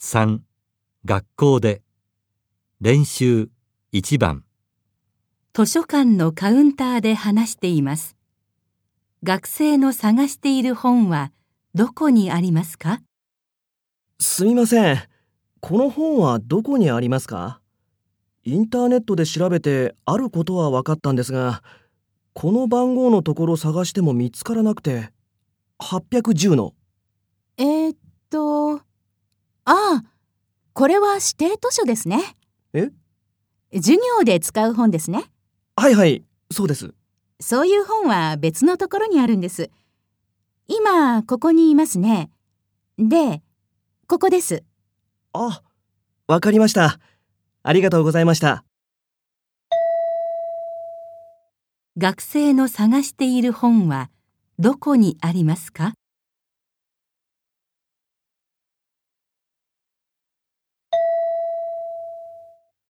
3学校で練習1番図書館のカウンターで話しています。学生の探している本はどこにありますか？すみません。この本はどこにありますか？インターネットで調べてあることは分かったんですが、この番号のところ探しても見つからなくて、810の。えー、っと、これは指定図書ですね。え？授業で使う本ですね。はいはい、そうです。そういう本は別のところにあるんです。今、ここにいますね。で、ここです。あ、わかりました。ありがとうございました。学生の探している本はどこにありますか？